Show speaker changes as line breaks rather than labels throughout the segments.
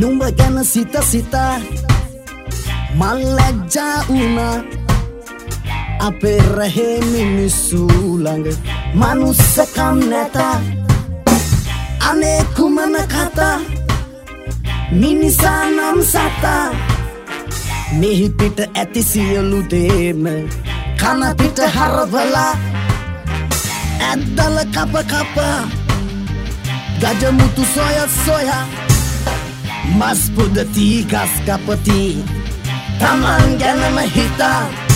නුඹ ගැන සිත සිතා මල් ලැජ්ජා වුණා. අපේ රහේ මිනිස්සු ළඟ මනුස්සකම් නැත. අනේ කුමන කතා? මිනිසා නම් සතා. මෙහි පිට ඇති සියලු දේම කන පිට හරවලා. ඇද්දල කප කප. ගජමුතු සොය සොයා. මස් පුදති ගස් කපති තමන් ගැනම හිතා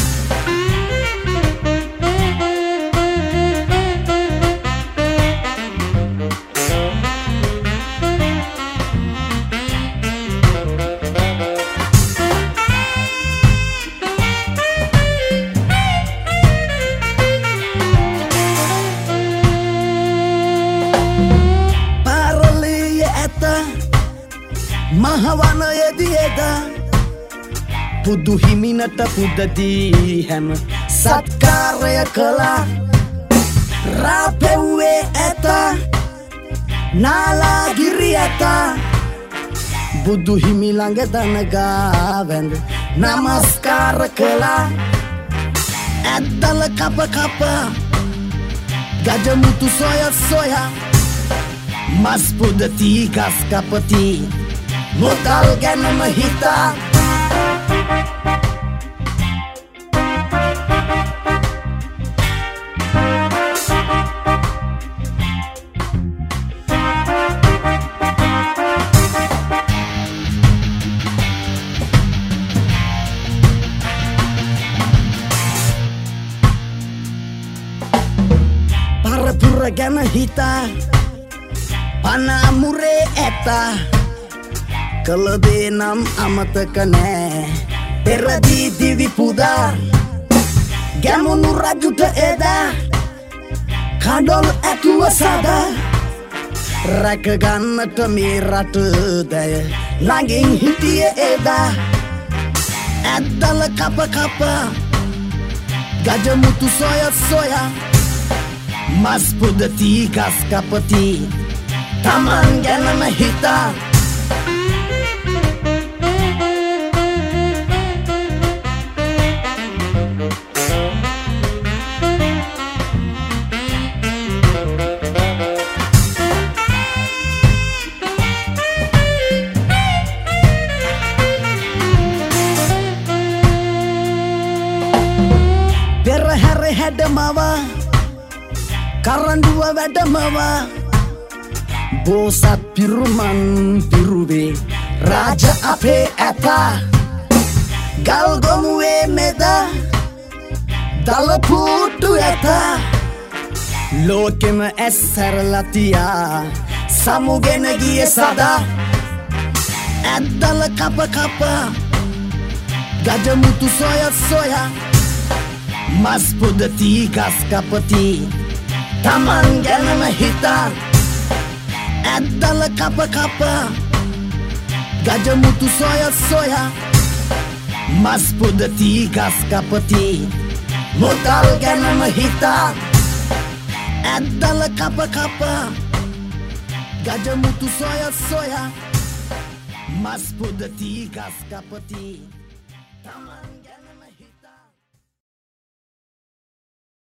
මහවනයදියද පුදු හිමිනට පුදදී හැම සත්කාරය කළා. රාපෙව්වේ ඇත නාලාගිරි ඇත. බුදු හිමිළඟ දනගාවැඳ නමස්කාර කළා. ඇද්දල කප කප ගජමුතු සොය සොයා. මස් පුදති ගස් කපති මුදල් ගැනම හිතා පරපුර ගැන හිතා පනාමුරේ ඇත කළදේ නම් අමතක නෑ. පෙරදී දිවි පුදා ගැමුණු රජුට එදා කඩොල් ඇතුව සදා. රැකගන්නට මේ රට දැය ළඟින් හිටිය එදා. ඇද්දල කප කප ගජමුතු සොය සොයා. මස් පුදති ගස් කපති තමන් ගැනම හිතා. පෙරහැර හැඩමවා කරඩුව වැඩමවා. බෝසත් පිරුමන් පිරුවේ රාජ අපේ ඇතා ගල්ගොමුවේ මෙද දලපූට්ටු ඇත. ලෝකෙම ඇස්සැරලතියා සමුගෙන ගිය සදා. ඇද්දල කප කප ගජමුතු සොය සොයා. මස් පුදති ගස් කපති තමන් ගැනම හිතා ඇද්දල කප කප ගජමුතු සොය සොයා මස් පුදති ගස් කපති මුදල් ගැනම හිතා ඇද්දල කප කප ගජමුතු සොය සොයා මස් පුදති ගස් කපති තමන් ගැන